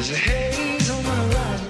There's a haze on my horizon.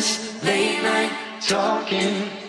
this late night talking.